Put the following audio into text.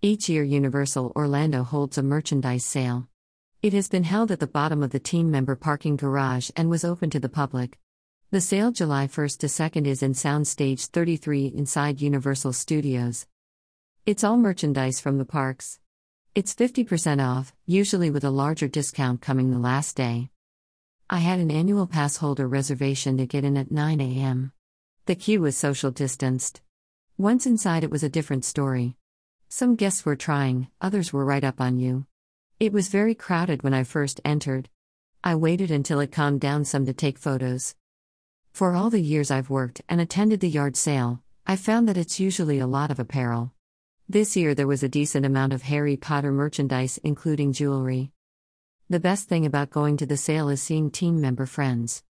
Each year, Universal Orlando holds a merchandise sale. It has been held at the bottom of the team member parking garage and was open to the public. The sale July 1st to 2nd is in Soundstage 33 inside Universal Studios. It's all merchandise from the parks. It's 50% off, usually with a larger discount coming the last day. I had an annual pass holder reservation to get in at 9 a.m. The queue was social distanced. Once inside, it was a different story. Some guests were trying, others were right up on you. It was very crowded when I first entered. I waited until it calmed down some to take photos. For all the years I've worked and attended the yard sale, I found that it's usually a lot of apparel. This year there was a decent amount of Harry Potter merchandise, including jewelry. The best thing about going to the sale is seeing team member friends.